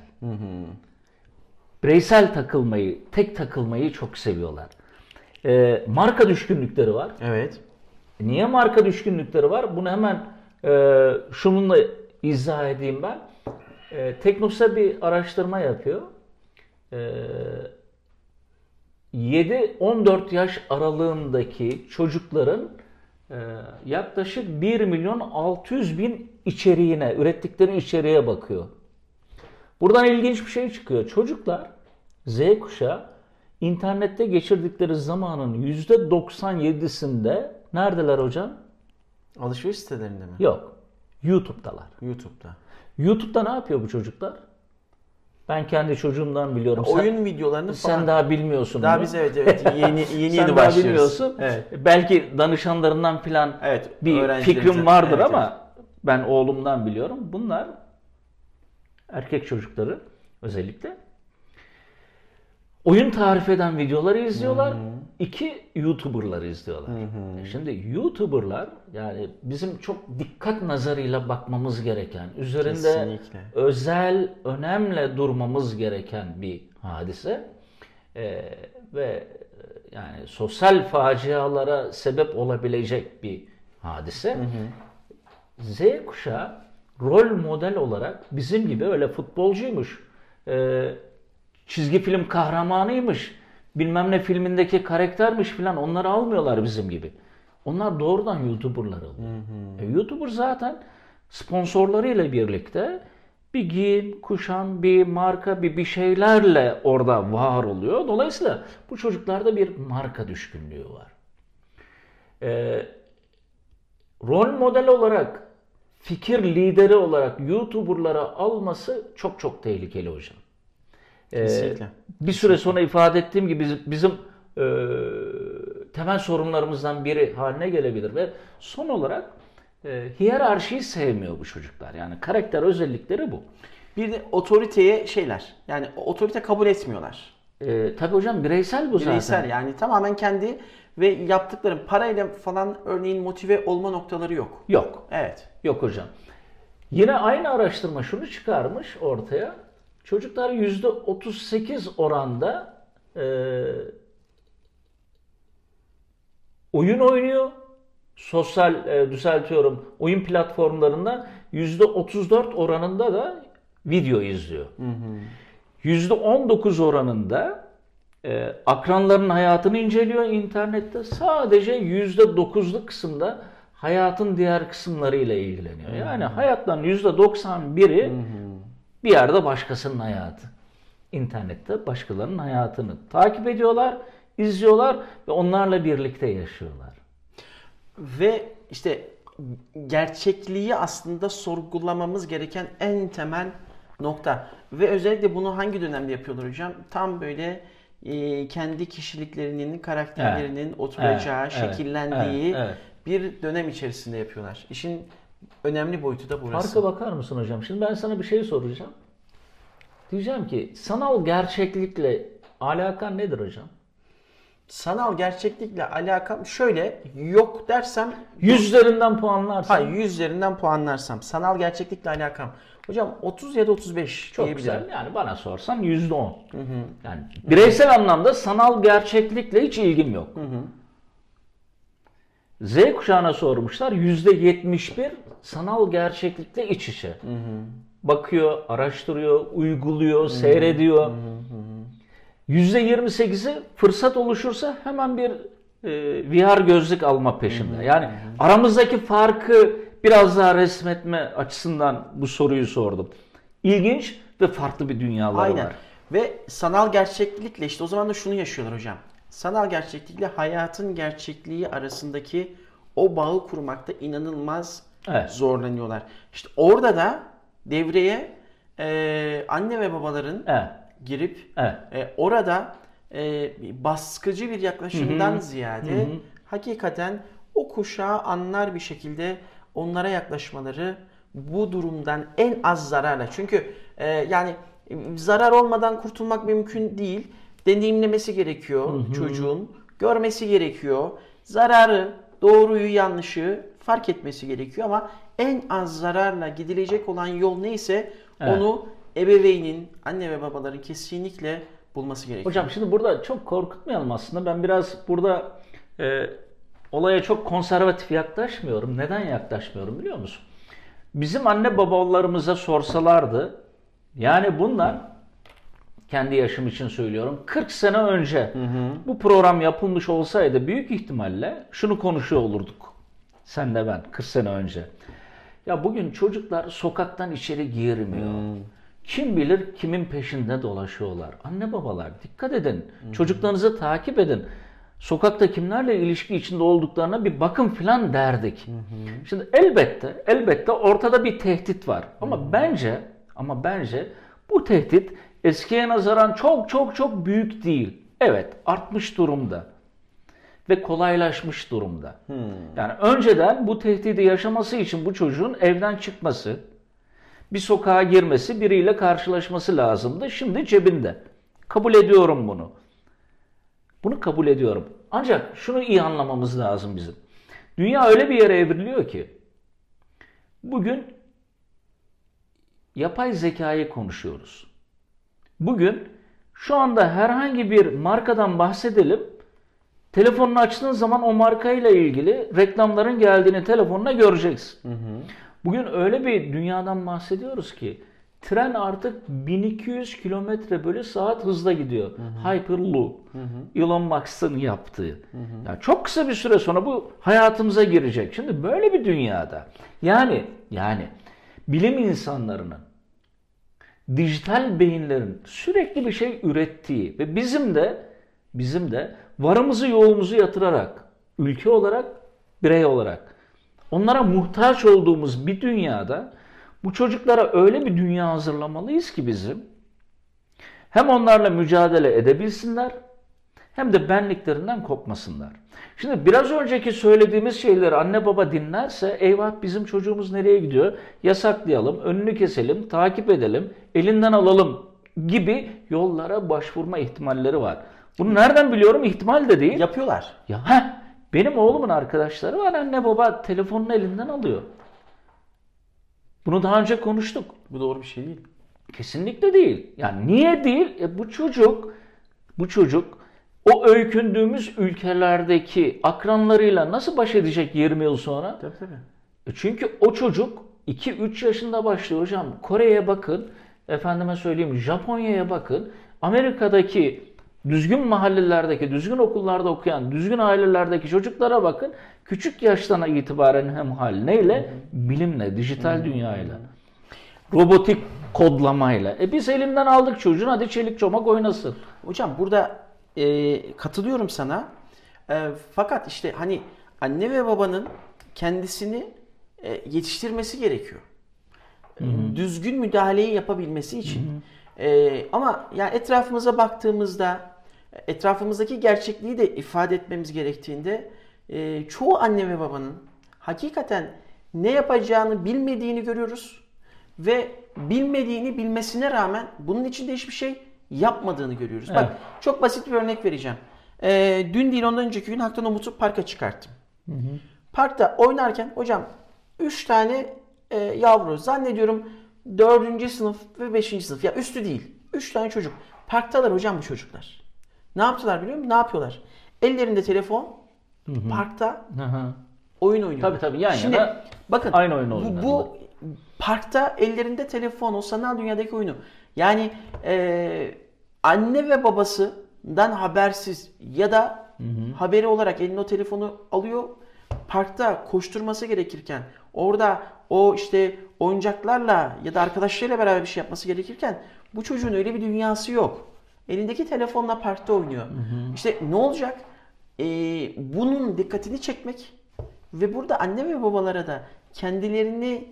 B: Bireysel takılmayı, tek takılmayı çok seviyorlar. E, marka düşkünlükleri var.
A: Evet.
B: Niye marka düşkünlükleri var? Bunu hemen e, şununla izah edeyim ben. E, Teknosa bir araştırma yapıyor. E, 7-14 yaş aralığındaki çocukların e, yaklaşık 1 milyon 600 bin içeriğine, ürettikleri içeriğe bakıyor. Buradan ilginç bir şey çıkıyor. Çocuklar Z kuşağı internette geçirdikleri zamanın %97'sinde neredeler hocam?
A: Alışveriş sitelerinde mi?
B: Yok. YouTube'dalar.
A: YouTube'da.
B: YouTube'da ne yapıyor bu çocuklar? Ben kendi çocuğumdan biliyorum. Sen-
A: Oyun videolarını falan.
B: sen, daha bilmiyorsun.
A: Daha
B: bunu.
A: biz evet evet <laughs> yeni yeni
B: Sen
A: yeni
B: daha
A: başlıyoruz.
B: bilmiyorsun.
A: Evet.
B: Belki danışanlarından falan
A: Evet,
B: bir fikrim vardır
A: Evet,
B: ama ben oğlumdan biliyorum. Bunlar erkek çocukları özellikle oyun tarif eden videoları izliyorlar. İki YouTuber'ları izliyorlar. E Şimdi YouTuber'lar yani bizim çok dikkat nazarıyla bakmamız gereken, üzerinde
A: Kesinlikle.
B: özel önemle durmamız gereken bir hadise. E, ve e, yani sosyal facialara sebep olabilecek bir hadise. Z kuşağı rol model olarak bizim gibi öyle futbolcuymuş, e, çizgi film kahramanıymış, bilmem ne filmindeki karaktermiş filan onları almıyorlar bizim gibi. Onlar doğrudan YouTuber'lar alıyor. E, YouTuber zaten sponsorlarıyla birlikte bir giyim, kuşan, bir marka, bir bir şeylerle orada var oluyor. Dolayısıyla bu çocuklarda bir marka düşkünlüğü var. E, rol model olarak, fikir lideri olarak YouTuber'lara alması çok çok tehlikeli hocam. Ee,
A: Kesinlikle.
B: bir süre sonra ifade ettiğim gibi bizim, bizim e, temel sorunlarımızdan biri haline gelebilir ve son olarak e, hiyerarşiyi sevmiyor bu çocuklar. Yani karakter özellikleri bu.
A: Bir de otoriteye şeyler. Yani otorite kabul etmiyorlar.
B: E, tabii hocam bireysel bu
A: Bireysel
B: zaten.
A: yani tamamen kendi ve yaptıkların parayla falan örneğin motive olma noktaları yok.
B: Yok.
A: Evet.
B: Yok hocam. Yine aynı araştırma şunu çıkarmış ortaya. Çocuklar %38 oranda e, oyun oynuyor. Sosyal e, düzeltiyorum oyun platformlarında %34 oranında da video izliyor. %19 oranında e, akranların hayatını inceliyor internette. Sadece %9'luk kısımda hayatın diğer kısımlarıyla ilgileniyor. Yani hayatların %91'i bir yerde başkasının hayatı. İnternette başkalarının hayatını takip ediyorlar, izliyorlar ve onlarla birlikte yaşıyorlar.
A: Ve işte gerçekliği aslında sorgulamamız gereken en temel nokta. Ve özellikle bunu hangi dönemde yapıyorlar hocam? Tam böyle e, kendi kişiliklerinin, karakterlerinin oturacağı,
B: Evet, evet,
A: şekillendiği
B: evet, evet.
A: bir dönem içerisinde yapıyorlar. İşin önemli boyutu da burası.
B: Farka bakar mısın hocam? Şimdi ben sana bir şey soracağım. Diyeceğim ki sanal gerçeklikle alakan nedir hocam?
A: Sanal gerçeklikle alakam şöyle yok dersem
B: Yüzlerinden puanlarsan.
A: hayır 100 üzerinden puanlarsam sanal gerçeklikle alakam. Hocam 30 ya da 35
B: Çok
A: diyebilirim.
B: güzel. Yani bana sorsan yüzde on. Yani bireysel anlamda sanal gerçeklikle hiç ilgim yok. Z kuşağına sormuşlar. Yüzde yetmiş bir sanal gerçeklikle iç içe. Bakıyor, araştırıyor, uyguluyor, seyrediyor. Yüzde yirmi sekizi fırsat oluşursa hemen bir e, VR gözlük alma peşinde. Yani aramızdaki farkı biraz daha resmetme açısından bu soruyu sordum. İlginç ve farklı bir dünyaları
A: Aynen.
B: var.
A: Ve sanal gerçeklikle işte o zaman da şunu yaşıyorlar hocam. Sanal gerçeklikle hayatın gerçekliği arasındaki o bağı kurmakta inanılmaz
B: Evet.
A: zorlanıyorlar. İşte orada da devreye e, anne ve babaların
B: Evet.
A: girip
B: Evet.
A: e, orada e, baskıcı bir yaklaşımdan ziyade hakikaten o kuşağı anlar bir şekilde onlara yaklaşmaları bu durumdan en az zararla. Çünkü e, yani e, zarar olmadan kurtulmak mümkün değil. Deneyimlemesi gerekiyor çocuğun. Görmesi gerekiyor. Zararı, doğruyu, yanlışı fark etmesi gerekiyor ama en az zararla gidilecek olan yol neyse
B: Evet.
A: onu ebeveynin, anne ve babaların kesinlikle bulması gerekiyor.
B: Hocam şimdi burada çok korkutmayalım aslında. Ben biraz burada e, olaya çok konservatif yaklaşmıyorum. Neden yaklaşmıyorum biliyor musun? Bizim anne babalarımıza sorsalardı yani bunlar kendi yaşım için söylüyorum. 40 sene önce bu program yapılmış olsaydı büyük ihtimalle şunu konuşuyor olurduk. Sen de ben 40 sene önce. Ya bugün çocuklar sokaktan içeri girmiyor. Kim bilir kimin peşinde dolaşıyorlar. Anne babalar dikkat edin. Çocuklarınızı takip edin. Sokakta kimlerle ilişki içinde olduklarına bir bakın filan derdik. Şimdi elbette elbette ortada bir tehdit var. Ama bence ama bence bu tehdit eskiye nazaran çok çok çok büyük değil. Evet artmış durumda ve kolaylaşmış durumda. Yani önceden bu tehdidi yaşaması için bu çocuğun evden çıkması, bir sokağa girmesi, biriyle karşılaşması lazımdı. Şimdi cebinde. Kabul ediyorum bunu. Bunu kabul ediyorum. Ancak şunu iyi anlamamız lazım bizim. Dünya öyle bir yere evriliyor ki bugün yapay zekayı konuşuyoruz. Bugün şu anda herhangi bir markadan bahsedelim. Telefonunu açtığın zaman o markayla ilgili reklamların geldiğini telefonuna göreceksin. Bugün öyle bir dünyadan bahsediyoruz ki tren artık 1200 kilometre bölü saat hızla gidiyor. Hyperloop. Elon Musk'ın yaptığı. Yani çok kısa bir süre sonra bu hayatımıza girecek. Şimdi böyle bir dünyada yani yani bilim insanlarının dijital beyinlerin sürekli bir şey ürettiği ve bizim de bizim de varımızı yoğumuzu yatırarak ülke olarak birey olarak onlara muhtaç olduğumuz bir dünyada bu çocuklara öyle bir dünya hazırlamalıyız ki bizim hem onlarla mücadele edebilsinler hem de benliklerinden kopmasınlar. Şimdi biraz önceki söylediğimiz şeyleri anne baba dinlerse eyvah bizim çocuğumuz nereye gidiyor? Yasaklayalım, önünü keselim, takip edelim, elinden alalım gibi yollara başvurma ihtimalleri var. Bunu nereden biliyorum? İhtimal de değil.
A: Yapıyorlar.
B: Ya heh, benim oğlumun arkadaşları var anne baba telefonunu elinden alıyor. Bunu daha önce konuştuk.
A: Bu doğru bir şey değil.
B: Kesinlikle değil. Yani niye değil? E bu çocuk bu çocuk o öykündüğümüz ülkelerdeki akranlarıyla nasıl baş edecek 20 yıl sonra?
A: Tabii tabii.
B: E çünkü o çocuk 2-3 yaşında başlıyor hocam. Kore'ye bakın, efendime söyleyeyim Japonya'ya bakın. Amerika'daki düzgün mahallelerdeki, düzgün okullarda okuyan, düzgün ailelerdeki çocuklara bakın. Küçük yaştan itibaren hem hal neyle? Bilimle, dijital dünyayla. Robotik kodlamayla. E biz elimden aldık çocuğun hadi çelik çomak oynasın.
A: Hocam burada e, katılıyorum sana. E, fakat işte hani anne ve babanın kendisini e, yetiştirmesi gerekiyor. Düzgün müdahaleyi yapabilmesi için. E, ama yani etrafımıza baktığımızda etrafımızdaki gerçekliği de ifade etmemiz gerektiğinde e, çoğu anne ve babanın hakikaten ne yapacağını bilmediğini görüyoruz ve bilmediğini bilmesine rağmen bunun içinde hiçbir şey yapmadığını görüyoruz. Bak
B: Evet.
A: çok basit bir örnek vereceğim. Ee, dün değil ondan önceki gün Hak'tan Umut'u parka çıkarttım. Parkta oynarken hocam 3 tane e, yavru zannediyorum 4. sınıf ve 5. sınıf ya üstü değil. 3 tane çocuk. Parktalar hocam bu çocuklar. Ne yaptılar biliyor musun? Ne yapıyorlar? Ellerinde telefon parkta
B: Aha.
A: oyun oynuyorlar.
B: Tabii tabii, yan
A: Şimdi
B: yana
A: bakın
B: aynı oyunu
A: bu, bu parkta ellerinde telefon o sanal dünyadaki oyunu. Yani e, anne ve babasından habersiz ya da haberi olarak eline o telefonu alıyor. Parkta koşturması gerekirken orada o işte oyuncaklarla ya da arkadaşlarıyla beraber bir şey yapması gerekirken bu çocuğun öyle bir dünyası yok. Elindeki telefonla parkta oynuyor. İşte ne olacak? Ee, bunun dikkatini çekmek ve burada anne ve babalara da kendilerini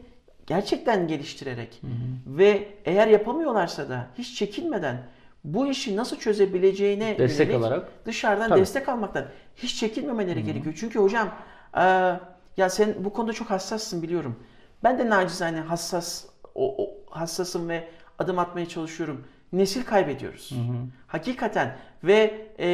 A: gerçekten geliştirerek ve eğer yapamıyorlarsa da hiç çekinmeden bu işi nasıl çözebileceğine
B: Destek
A: yönelik
B: alarak.
A: dışarıdan
B: Tabii.
A: destek almaktan hiç çekinmemeleri gerekiyor. Çünkü hocam e, ya sen bu konuda çok hassassın biliyorum. Ben de nacizane hassas o, o hassasım ve adım atmaya çalışıyorum. Nesil kaybediyoruz. Hakikaten ve e,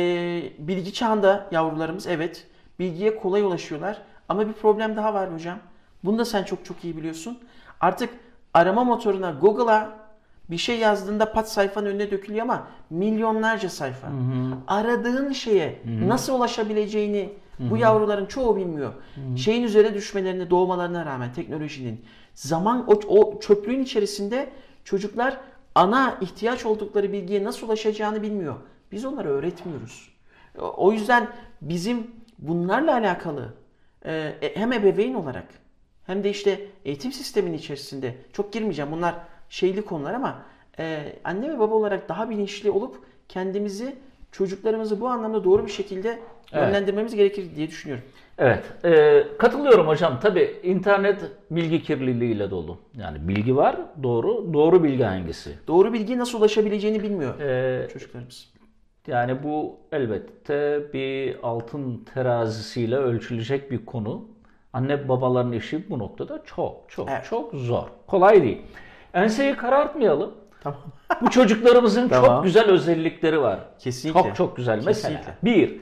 A: bilgi çağında yavrularımız evet bilgiye kolay ulaşıyorlar ama bir problem daha var hocam. Bunu da sen çok çok iyi biliyorsun. Artık arama motoruna Google'a bir şey yazdığında pat sayfanın önüne dökülüyor ama milyonlarca sayfa. Aradığın şeye nasıl ulaşabileceğini bu yavruların çoğu bilmiyor. Şeyin üzerine düşmelerine, doğmalarına rağmen teknolojinin zaman o, o çöplüğün içerisinde çocuklar ana ihtiyaç oldukları bilgiye nasıl ulaşacağını bilmiyor. Biz onlara öğretmiyoruz. O yüzden bizim bunlarla alakalı e, hem ebeveyn olarak hem de işte eğitim sisteminin içerisinde çok girmeyeceğim bunlar şeyli konular ama e, anne ve baba olarak daha bilinçli olup kendimizi çocuklarımızı bu anlamda doğru bir şekilde
B: Evet.
A: yönlendirmemiz gerekir diye düşünüyorum.
B: Evet, e, katılıyorum hocam. Tabii internet bilgi kirliliğiyle dolu. Yani bilgi var, doğru. Doğru bilgi hangisi?
A: Doğru bilgiye nasıl ulaşabileceğini bilmiyor
B: E,
A: çocuklarımız.
B: yani bu elbette bir altın terazisiyle ölçülecek bir konu. Anne babaların işi bu noktada çok çok
A: Evet.
B: çok zor. Kolay değil. Enseyi karartmayalım.
A: Tamam.
B: Bu çocuklarımızın <laughs>
A: Tamam.
B: çok güzel özellikleri var.
A: Kesinlikle.
B: Çok çok güzel. Mesela
A: Kesinlikle.
B: bir,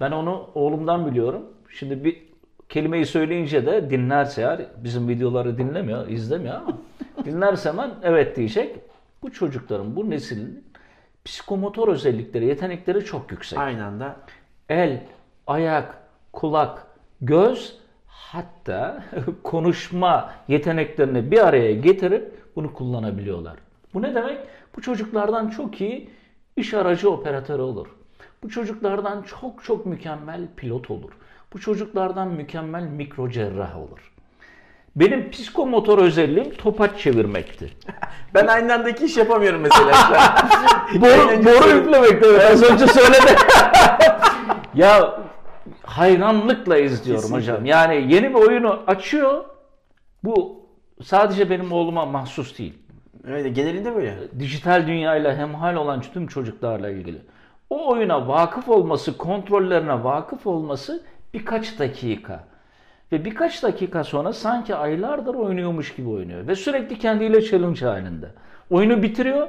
B: ben onu oğlumdan biliyorum. Şimdi bir kelimeyi söyleyince de dinlerse eğer, bizim videoları dinlemiyor, izlemiyor ama <laughs> dinlerse hemen evet diyecek. Bu çocukların, bu neslin psikomotor özellikleri, yetenekleri çok yüksek.
A: Aynı anda
B: El, ayak, kulak, göz hatta <laughs> konuşma yeteneklerini bir araya getirip bunu kullanabiliyorlar. Bu ne demek? Bu çocuklardan çok iyi iş aracı operatörü olur. Bu çocuklardan çok çok mükemmel pilot olur. Bu çocuklardan mükemmel mikro cerrah olur. Benim psikomotor özelliğim topaç çevirmekti. <laughs>
A: ben aynı anda iki iş yapamıyorum mesela. <laughs>
B: boru, boru üflemek evet az önce söyledi. <laughs> ya hayranlıkla izliyorum
A: Kesinlikle.
B: hocam. Yani yeni bir oyunu açıyor. Bu sadece benim oğluma mahsus değil.
A: Öyle genelinde böyle.
B: Dijital dünyayla hemhal olan tüm çocuklarla ilgili. O oyuna vakıf olması, kontrollerine vakıf olması birkaç dakika. Ve birkaç dakika sonra sanki aylardır oynuyormuş gibi oynuyor. Ve sürekli kendiyle challenge halinde. Oyunu bitiriyor.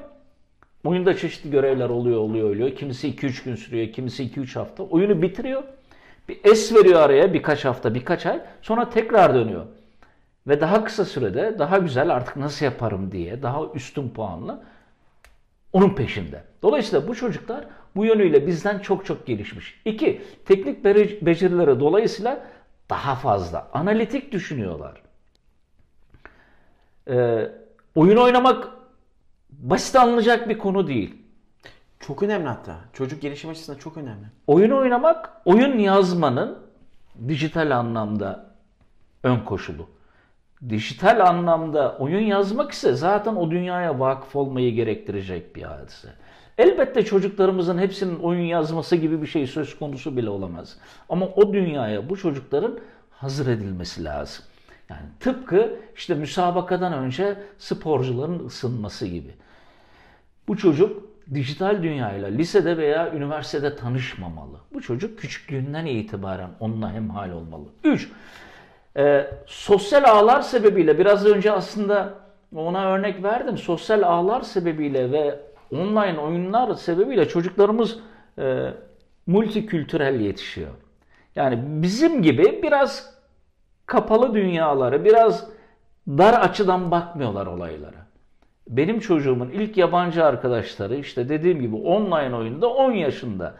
B: Oyunda çeşitli görevler oluyor, oluyor, oluyor. Kimisi 2-3 gün sürüyor, kimisi 2-3 hafta. Oyunu bitiriyor. Bir es veriyor araya birkaç hafta, birkaç ay. Sonra tekrar dönüyor. Ve daha kısa sürede daha güzel artık nasıl yaparım diye daha üstün puanla onun peşinde. Dolayısıyla bu çocuklar bu yönüyle bizden çok çok gelişmiş. İki, teknik becerileri dolayısıyla daha fazla. Analitik düşünüyorlar. Ee, oyun oynamak basit alınacak bir konu değil.
A: Çok önemli hatta. Çocuk gelişim açısından çok önemli.
B: Oyun oynamak, oyun yazmanın dijital anlamda ön koşulu. Dijital anlamda oyun yazmak ise zaten o dünyaya vakıf olmayı gerektirecek bir hadise. Elbette çocuklarımızın hepsinin oyun yazması gibi bir şey söz konusu bile olamaz. Ama o dünyaya bu çocukların hazır edilmesi lazım. Yani tıpkı işte müsabakadan önce sporcuların ısınması gibi. Bu çocuk dijital dünyayla lisede veya üniversitede tanışmamalı. Bu çocuk küçüklüğünden itibaren onunla hemhal olmalı. 3. sosyal ağlar sebebiyle biraz önce aslında ona örnek verdim. Sosyal ağlar sebebiyle ve online oyunlar sebebiyle çocuklarımız e, multikültürel yetişiyor. Yani bizim gibi biraz kapalı dünyaları, biraz dar açıdan bakmıyorlar olaylara. Benim çocuğumun ilk yabancı arkadaşları işte dediğim gibi online oyunda 10 yaşında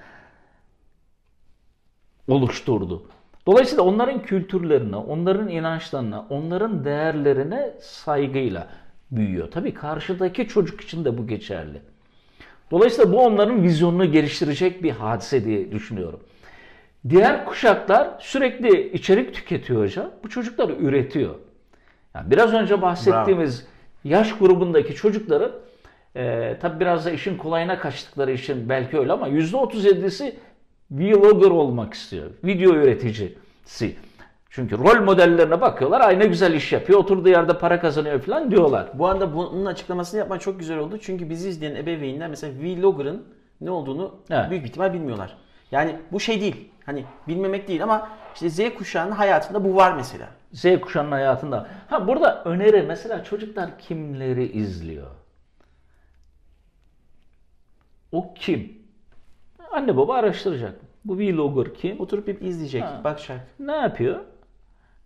B: oluşturdu. Dolayısıyla onların kültürlerine, onların inançlarına, onların değerlerine saygıyla büyüyor. Tabii karşıdaki çocuk için de bu geçerli. Dolayısıyla bu onların vizyonunu geliştirecek bir hadise diye düşünüyorum. Diğer kuşaklar sürekli içerik tüketiyor hocam. Bu çocuklar üretiyor. Yani biraz önce bahsettiğimiz yaş grubundaki çocukların e, tabi biraz da işin kolayına kaçtıkları için belki öyle ama %37'si vlogger olmak istiyor. Video üreticisi. Çünkü rol modellerine bakıyorlar. Ay ne güzel iş yapıyor. Oturduğu yerde para kazanıyor falan diyorlar.
A: Bu anda bunun açıklamasını yapman çok güzel oldu. Çünkü bizi izleyen ebeveynler mesela vlogger'ın ne olduğunu
B: Evet.
A: büyük bir ihtimal bilmiyorlar. Yani bu şey değil. Hani bilmemek değil ama işte Z kuşağının hayatında bu var mesela.
B: Z kuşağının hayatında. Ha burada öneri mesela çocuklar kimleri izliyor? O kim? Anne baba araştıracak. Bu vlogger kim?
A: Oturup bir izleyecek,
B: Ha.
A: bakacak.
B: Ne yapıyor?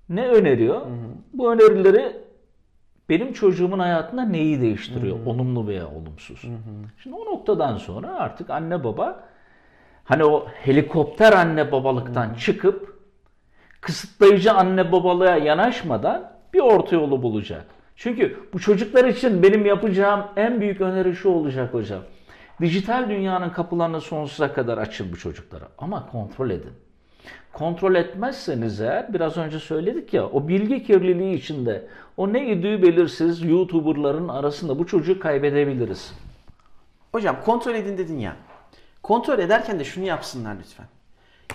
B: Ne öneriyor? Bu önerileri benim çocuğumun hayatında neyi değiştiriyor? Olumlu veya olumsuz. Şimdi o noktadan sonra artık anne baba hani o helikopter anne babalıktan çıkıp kısıtlayıcı anne babalığa yanaşmadan bir orta yolu bulacak. Çünkü bu çocuklar için benim yapacağım en büyük öneri şu olacak hocam. Dijital dünyanın kapılarını sonsuza kadar açın bu çocuklara ama kontrol edin. Kontrol etmezseniz eğer biraz önce söyledik ya o bilgi kirliliği içinde o ne idüğü belirsiz YouTuber'ların arasında bu çocuğu kaybedebiliriz.
A: Hocam kontrol edin dedin ya. Kontrol ederken de şunu yapsınlar lütfen.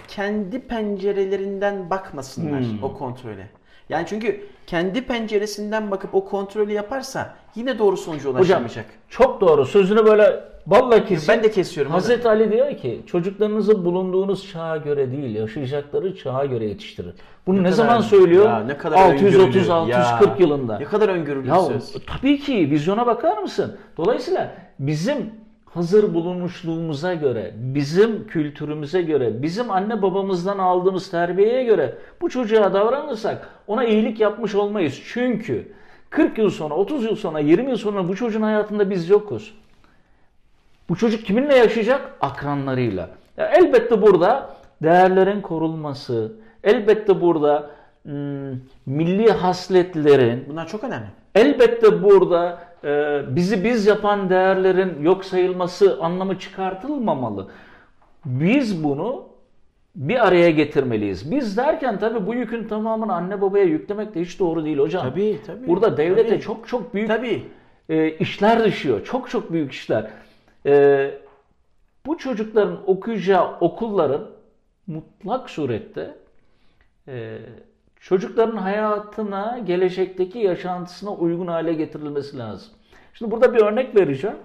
A: Kendi pencerelerinden bakmasınlar
B: Hmm.
A: o kontrole. Yani çünkü kendi penceresinden bakıp o kontrolü yaparsa yine doğru sonuca
B: Hocam
A: ulaşamayacak.
B: çok doğru sözünü böyle balla kesin.
A: Ben de kesiyorum.
B: Hazreti Ali diyor ki çocuklarınızı bulunduğunuz çağa göre değil yaşayacakları çağa göre yetiştirin. Bunu ne,
A: kadar-
B: zaman söylüyor?
A: Ya ne kadar öngörülü.
B: 630-640
A: Ya.
B: yılında.
A: Ne kadar öngörülü
B: Ya
A: söz.
B: tabii ki vizyona bakar mısın? Dolayısıyla bizim hazır bulunmuşluğumuza göre, bizim kültürümüze göre, bizim anne babamızdan aldığımız terbiyeye göre bu çocuğa davranırsak ona iyilik yapmış olmayız. Çünkü 40 yıl sonra, 30 yıl sonra, 20 yıl sonra bu çocuğun hayatında biz yokuz. Bu çocuk kiminle yaşayacak? Akranlarıyla. Ya elbette burada değerlerin korunması, elbette burada hmm, milli hasletlerin,
A: Bunlar çok önemli.
B: Elbette burada e, bizi biz yapan değerlerin yok sayılması anlamı çıkartılmamalı. Biz bunu bir araya getirmeliyiz. Biz derken tabii bu yükün tamamını anne babaya yüklemek de hiç doğru değil hocam.
A: Tabii, tabii.
B: Burada devlete
A: Tabii.
B: çok çok büyük
A: Tabii.
B: e, işler düşüyor. Çok çok büyük işler. E, bu çocukların okuyacağı okulların mutlak surette e, çocukların hayatına, gelecekteki yaşantısına uygun hale getirilmesi lazım. Şimdi burada bir örnek vereceğim.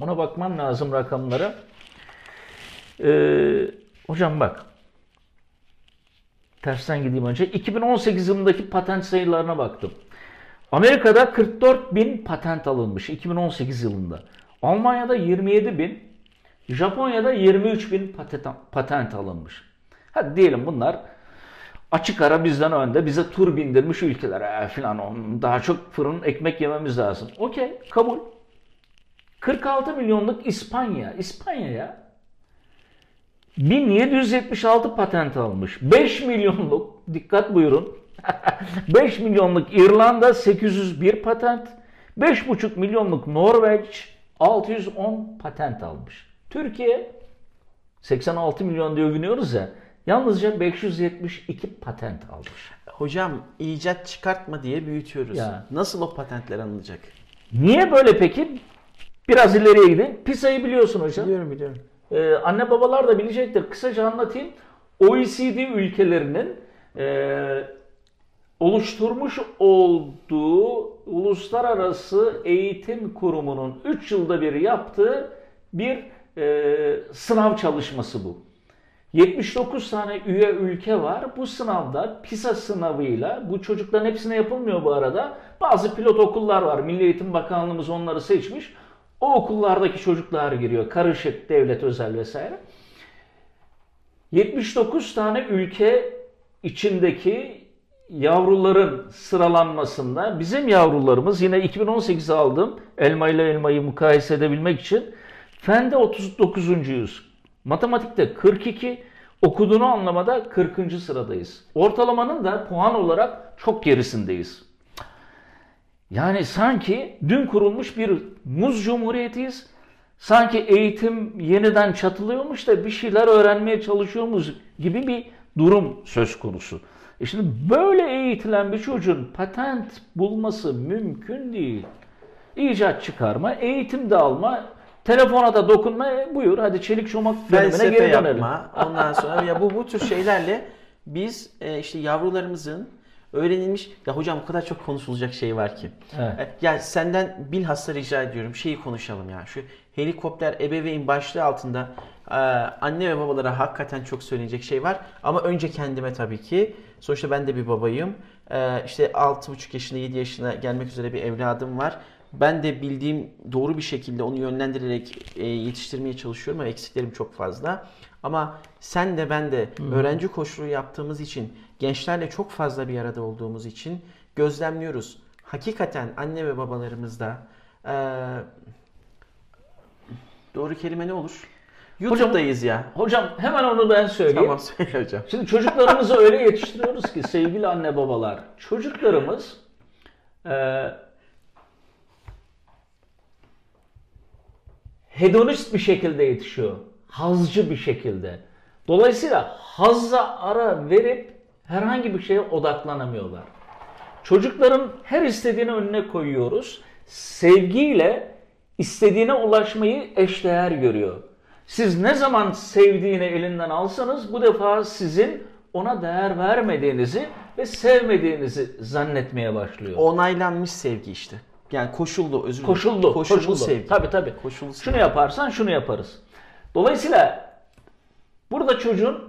B: Ona bakman lazım rakamlara. E, hocam bak. Tersten gideyim önce. 2018 yılındaki patent sayılarına baktım. Amerika'da 44 bin patent alınmış 2018 yılında. Almanya'da 27 bin, Japonya'da 23 bin patent, patent alınmış. Hadi diyelim bunlar açık ara bizden önde bize tur bindirmiş ülkeler e, filan daha çok fırın ekmek yememiz lazım. Okey kabul. 46 milyonluk İspanya. İspanya'ya 1776 patent almış. 5 milyonluk dikkat buyurun. <laughs> 5 milyonluk İrlanda 801 patent. 5,5 milyonluk Norveç 610 patent almış. Türkiye 86 milyon diye övünüyoruz ya. Yalnızca 572 patent almış.
A: Hocam icat çıkartma diye büyütüyoruz.
B: Ya.
A: Nasıl o patentler alınacak?
B: Niye böyle peki? Biraz ileriye gidin. PISA'yı biliyorsun hocam.
A: Biliyorum biliyorum.
B: Ee, anne babalar da bilecektir. Kısaca anlatayım. OECD ülkelerinin e, oluşturmuş olduğu uluslararası eğitim kurumunun 3 yılda bir yaptığı bir e, sınav çalışması bu. 79 tane üye ülke var. Bu sınavda PISA sınavıyla bu çocukların hepsine yapılmıyor bu arada. Bazı pilot okullar var. Milli Eğitim Bakanlığımız onları seçmiş. O okullardaki çocuklar giriyor. Karışık, devlet, özel vesaire. 79 tane ülke içindeki yavruların sıralanmasında bizim yavrularımız yine 2018 aldım elma ile elmayı mukayese edebilmek için fende 39.yüz. Matematikte 42, okuduğunu anlamada 40. sıradayız. Ortalamanın da puan olarak çok gerisindeyiz. Yani sanki dün kurulmuş bir muz cumhuriyetiyiz. Sanki eğitim yeniden çatılıyormuş da bir şeyler öğrenmeye çalışıyormuş gibi bir durum söz konusu. E şimdi böyle eğitilen bir çocuğun patent bulması mümkün değil. İcat çıkarma, eğitim de alma, telefona da dokunma, e, buyur hadi çelik çomak dönemine geri dönelim.
A: yapma. Ondan sonra ya bu bu tür şeylerle biz e, işte yavrularımızın öğrenilmiş ya hocam o kadar çok konuşulacak şey var ki.
B: Evet.
A: E, Ya senden bilhassa rica ediyorum şeyi konuşalım ya. Şu helikopter ebeveyn başlığı altında e, anne ve babalara hakikaten çok söylenecek şey var. Ama önce kendime tabii ki. Sonuçta ben de bir babayım. E, işte 6,5 yaşında 7 yaşına gelmek üzere bir evladım var. Ben de bildiğim doğru bir şekilde onu yönlendirerek e, yetiştirmeye çalışıyorum ama eksiklerim çok fazla. Ama sen de ben de öğrenci koşulu yaptığımız için, gençlerle çok fazla bir arada olduğumuz için gözlemliyoruz. Hakikaten anne ve babalarımızda e, doğru kelime ne olur? YouTube'dayız ya.
B: Hocam hemen onu ben söyleyeyim.
A: Tamam söyle hocam.
B: Şimdi çocuklarımızı öyle yetiştiriyoruz ki sevgili anne babalar. Çocuklarımız e, hedonist bir şekilde yetişiyor. Hazcı bir şekilde. Dolayısıyla hazza ara verip herhangi bir şeye odaklanamıyorlar. Çocukların her istediğini önüne koyuyoruz. Sevgiyle istediğine ulaşmayı eşdeğer görüyor. Siz ne zaman sevdiğini elinden alsanız bu defa sizin ona değer vermediğinizi ve sevmediğinizi zannetmeye başlıyor.
A: Onaylanmış sevgi işte. Yani koşullu özür dilerim.
B: Koşullu,
A: Koşullu,
B: koşullu.
A: sevgi.
B: Tabii tabii.
A: Koşullu
B: Şunu
A: sevgi.
B: yaparsan şunu yaparız. Dolayısıyla burada çocuğun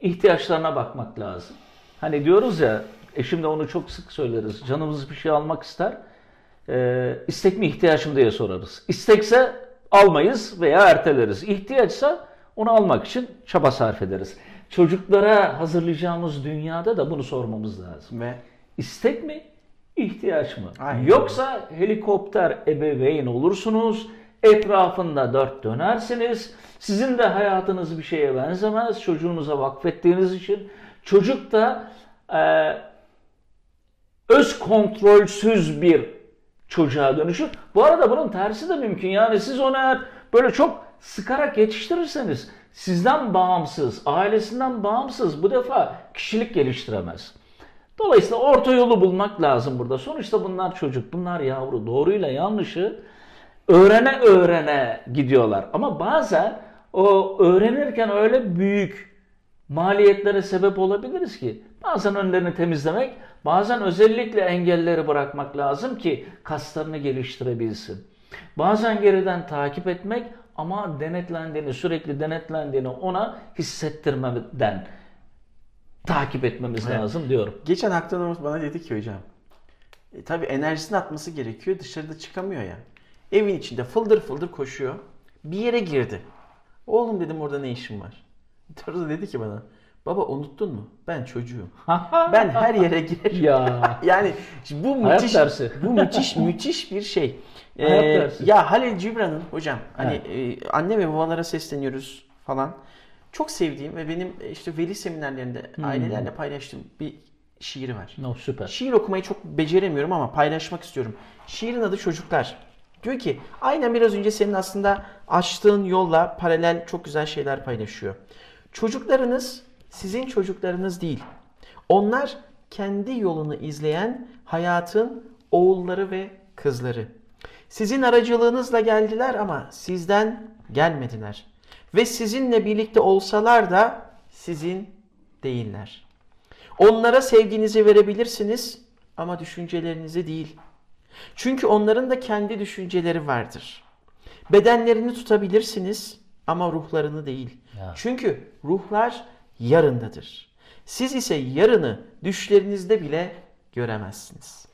B: ihtiyaçlarına bakmak lazım. Hani diyoruz ya, eşimle onu çok sık söyleriz. Canımız bir şey almak ister. Ee, istek mi ihtiyaç mı diye sorarız. İstekse almayız veya erteleriz. İhtiyaçsa onu almak için çaba sarf ederiz. Çocuklara hazırlayacağımız dünyada da bunu sormamız lazım.
A: Ve
B: İstek mi? ihtiyaç mı?
A: Aynen.
B: Yoksa helikopter ebeveyn olursunuz, etrafında dört dönersiniz. Sizin de hayatınız bir şeye benzemez. Çocuğunuza vakfettiğiniz için. Çocuk da e, öz kontrolsüz bir çocuğa dönüşür. Bu arada bunun tersi de mümkün. Yani siz onu eğer böyle çok sıkarak yetiştirirseniz sizden bağımsız, ailesinden bağımsız bu defa kişilik geliştiremez. Dolayısıyla orta yolu bulmak lazım burada. Sonuçta bunlar çocuk, bunlar yavru. Doğruyla yanlışı öğrene öğrene gidiyorlar. Ama bazen o öğrenirken öyle büyük maliyetlere sebep olabiliriz ki bazen önlerini temizlemek, bazen özellikle engelleri bırakmak lazım ki kaslarını geliştirebilsin. Bazen geriden takip etmek ama denetlendiğini, sürekli denetlendiğini ona hissettirmeden takip etmemiz
A: Evet.
B: lazım diyorum.
A: geçen Haktan Umut bana dedi ki hocam. E, tabii enerjisini atması gerekiyor. Dışarıda çıkamıyor ya. Evin içinde fıldır fıldır koşuyor. Bir yere girdi. Oğlum dedim orada ne işin var? <laughs> Sonra dedi ki bana. Baba unuttun mu? Ben çocuğum. <laughs> Ben her yere girerim.
B: ya <laughs>
A: Yani bu müthiş, bu <laughs> müthiş müthiş bir şey. Ee, ya Halil Cibran'ın hocam hani e, anne ve babalara sesleniyoruz falan. Çok sevdiğim ve benim e, işte veli seminerlerinde
B: Hmm.
A: ailelerle paylaştığım bir şiiri var.
B: no, süper.
A: Şiir okumayı çok beceremiyorum ama paylaşmak istiyorum. Şiirin adı Çocuklar. Diyor ki aynen biraz önce senin aslında açtığın yolla paralel çok güzel şeyler paylaşıyor. Çocuklarınız sizin çocuklarınız değil. Onlar kendi yolunu izleyen hayatın oğulları ve kızları. Sizin aracılığınızla geldiler ama sizden gelmediler. Ve sizinle birlikte olsalar da sizin değiller. Onlara sevginizi verebilirsiniz ama düşüncelerinizi değil. Çünkü onların da kendi düşünceleri vardır. Bedenlerini tutabilirsiniz ama ruhlarını değil.
B: Ya.
A: Çünkü ruhlar yarındadır. Siz ise yarını düşlerinizde bile göremezsiniz.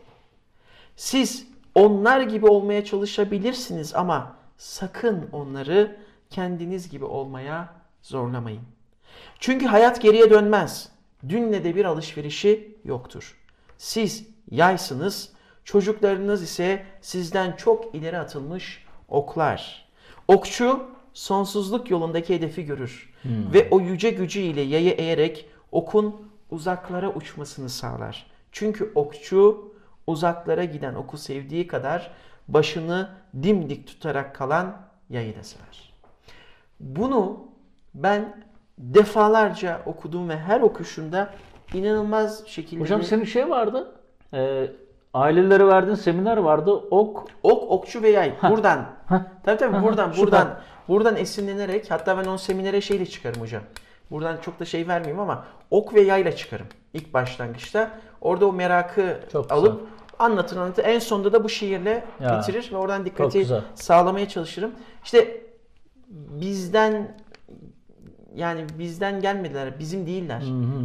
A: Siz onlar gibi olmaya çalışabilirsiniz ama sakın onları kendiniz gibi olmaya zorlamayın. Çünkü hayat geriye dönmez. Dünle de bir alışverişi yoktur. Siz yaysınız, çocuklarınız ise sizden çok ileri atılmış oklar. Okçu sonsuzluk yolundaki hedefi görür ve o yüce gücüyle yayı eğerek okun uzaklara uçmasını sağlar. Çünkü okçu uzaklara giden oku sevdiği kadar başını dimdik tutarak kalan yayı da sever. Bunu ben defalarca okudum ve her okuşumda inanılmaz şekilde
B: Hocam senin şey vardı. E, ailelere verdiğin seminer vardı. Ok
A: ok okçu ve yay buradan tabii tabii buradan buradan buradan esinlenerek hatta ben o seminere şeyle çıkarım hocam. Buradan çok da şey vermeyeyim ama ok ve yayla çıkarım ilk başlangıçta. Orada o merakı
B: Çok güzel.
A: alıp anlatır anlatır. En sonunda da bu şiirle
B: Ya,
A: bitirir ve oradan dikkati
B: güzel.
A: sağlamaya çalışırım. İşte bizden yani bizden gelmediler, bizim değiller.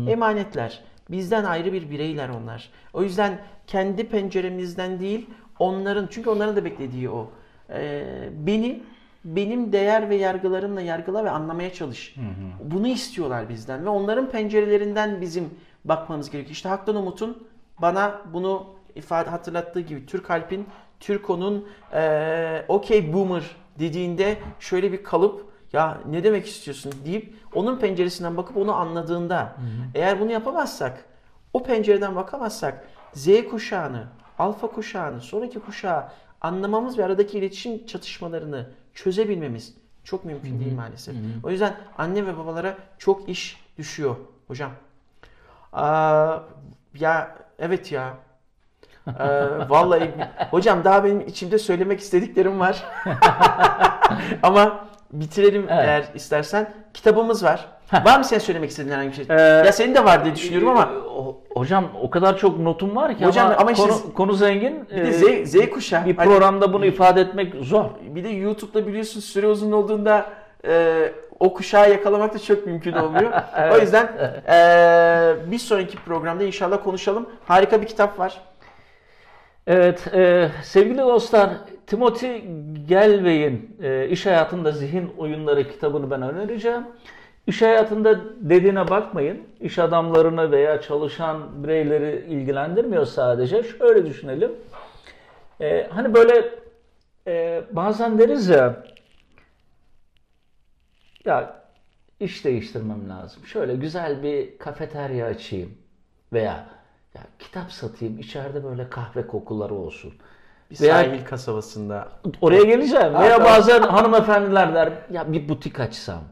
A: Emanetler. Bizden ayrı bir bireyler onlar. O yüzden kendi penceremizden değil, onların çünkü onların da beklediği o. Ee, beni benim değer ve yargılarımla yargıla ve anlamaya çalış. Bunu istiyorlar bizden ve onların pencerelerinden bizim bakmamız gerekiyor. İşte Haktan Umut'un bana bunu ifade hatırlattığı gibi Türk Alp'in Türko'nun eee okey boomer dediğinde şöyle bir kalıp ya ne demek istiyorsun deyip onun penceresinden bakıp onu anladığında eğer bunu yapamazsak o pencereden bakamazsak Z kuşağını alfa kuşağını, sonraki kuşağı anlamamız ve aradaki iletişim çatışmalarını çözebilmemiz çok mümkün değil maalesef. O yüzden anne ve babalara çok iş düşüyor hocam. Aa, ya evet ya. Ee, <laughs> vallahi hocam daha benim içimde söylemek istediklerim var. <laughs> Ama bitirelim
B: Evet.
A: eğer istersen. Kitabımız var. Var mı senin söylemek istediğin herhangi bir şey?
B: Ee,
A: ya senin de var diye düşünüyorum ama
B: O- Hocam o kadar çok notum var ki
A: Hocam
B: ama,
A: ama işte-
B: konu, konu zengin.
A: bir de
B: Ee,
A: Z, Z kuşağı.
B: bir
A: Hani
B: programda bunu ifade etmek zor.
A: bir de YouTube'da biliyorsun süre uzun olduğunda e, o kuşağı yakalamak da çok mümkün olmuyor. <laughs> O yüzden e, bir sonraki programda inşallah konuşalım. Harika bir kitap var.
B: Evet, e, sevgili dostlar, Timothy Galway'in e, İş Hayatında Zihin Oyunları kitabını ben önereceğim. İş hayatında dediğine bakmayın. İş adamlarını veya çalışan bireyleri ilgilendirmiyor sadece. Şöyle düşünelim. E, hani böyle e, bazen deriz ya ya iş değiştirmem lazım. Şöyle güzel bir kafeterya açayım veya ya kitap satayım. içeride böyle kahve kokuları olsun.
A: Bir
B: Veya-
A: sahil kasabasında.
B: Oraya geleceğim. Veya bazen hanımefendiler der ya bir butik açsam.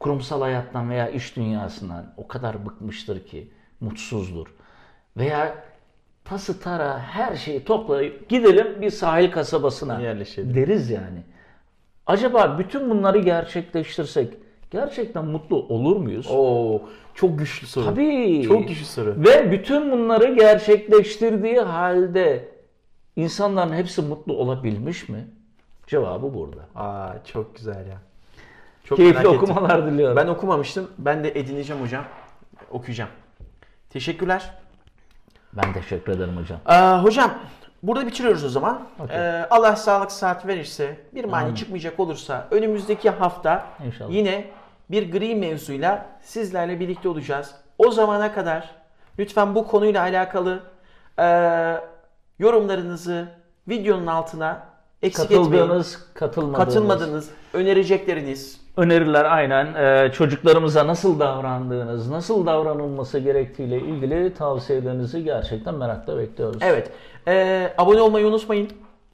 B: Kurumsal hayattan veya iş dünyasından o kadar bıkmıştır ki mutsuzdur. Veya tası tara her şeyi toplayıp gidelim bir sahil kasabasına
A: Yerleşelim.
B: deriz yani. Acaba bütün bunları gerçekleştirsek gerçekten mutlu olur muyuz?
A: Oo, çok güçlü soru.
B: Tabii.
A: Çok güçlü soru.
B: Ve bütün bunları gerçekleştirdiği halde insanların hepsi mutlu olabilmiş mi? Cevabı burada.
A: Aa, çok güzel ya. Çok
B: Keyifli
A: merak ettim.
B: okumalar diliyorum.
A: Ben okumamıştım. Ben de edineceğim hocam. Okuyacağım. Teşekkürler.
B: Ben teşekkür ederim hocam.
A: Aa, hocam burada bitiriyoruz o zaman.
B: Okey.
A: Ee, Allah sağlık saat verirse, bir mani
B: Amin.
A: çıkmayacak olursa önümüzdeki hafta
B: İnşallah.
A: yine bir gri mevzuyla sizlerle birlikte olacağız. O zamana kadar lütfen bu konuyla alakalı e, yorumlarınızı videonun altına eksik etmeyin.
B: Katıldığınız, katılmadığınız,
A: Katılmadığınız, önerecekleriniz,
B: öneriler aynen e, çocuklarımıza nasıl davrandığınız, nasıl davranılması gerektiğiyle ilgili tavsiyelerinizi gerçekten merakla bekliyoruz.
A: Evet. Ee, abone olmayı unutmayın.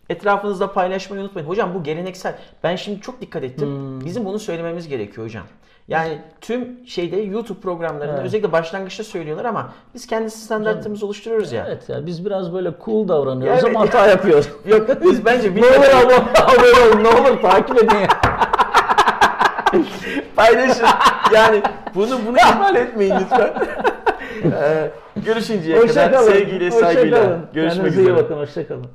A: Etrafınızda paylaşmayı unutmayın. Hocam bu geleneksel. Ben şimdi çok dikkat ettim.
B: Hmm.
A: Bizim bunu söylememiz gerekiyor hocam. Yani tüm şeyde YouTube programlarında
B: Evet.
A: özellikle başlangıçta söylüyorlar ama biz kendi standartlarımızı oluşturuyoruz ya.
B: Evet ya biz biraz böyle cool davranıyoruz
A: Evet.
B: ama <laughs> hata yapıyoruz.
A: Yok biz bence
B: ne olur abone olun, ne olur takip edin ya.
A: Paylaşın. Yani bunu bunu ihmal etmeyin lütfen. <laughs> Ee, görüşünceye kadar
B: Hoşçakalın.
A: sevgiyle saygıyla.
B: Hoşçakalın.
A: Görüşmek
B: Kendinize iyi
A: üzere.
B: bakın. Hoşçakalın.